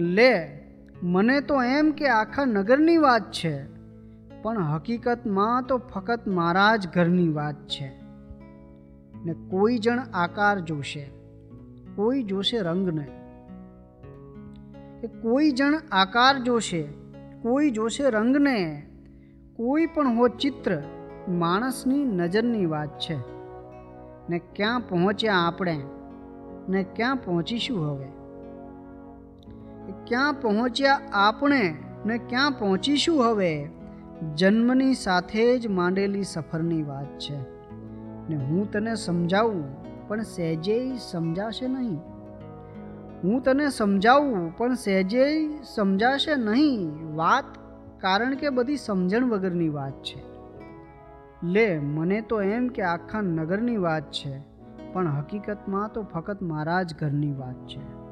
લે, મને તો એમ કે આખા નગરની વાત છે, પણ હકીકતમાં તો ફક્ત મારા જ ઘરની વાત છે. ને કોઈ જણ આકાર જોશે, કોઈ જોશે રંગને કે કોઈ જણ આકાર જોશે, કોઈ જોશે રંગને કોઈ પણ હો ચિત્ર, માણસની નજરની વાત છે. ને ક્યાં પહોંચ્યા આપણે? ને ક્યાં પહોંચીશું હવે? ક્યાં પહોંચ્યા આપણે ને ક્યાં પહોંચીશું હવે? જન્મની સાથે જ માંડેલી સફરની વાત છે. ને હું તને સમજાવું, પણ સહેજેય સમજાશે નહીં. હું તને સમજાવું, પણ સહેજેય સમજાશે નહીં. વાત કારણ કે બધી સમજણ વગરની વાત છે. લે, મને તો એમ કે આખા નગરની વાત છે, પણ હકીકતમાં તો ફક્ત મારા જ ઘરની વાત છે.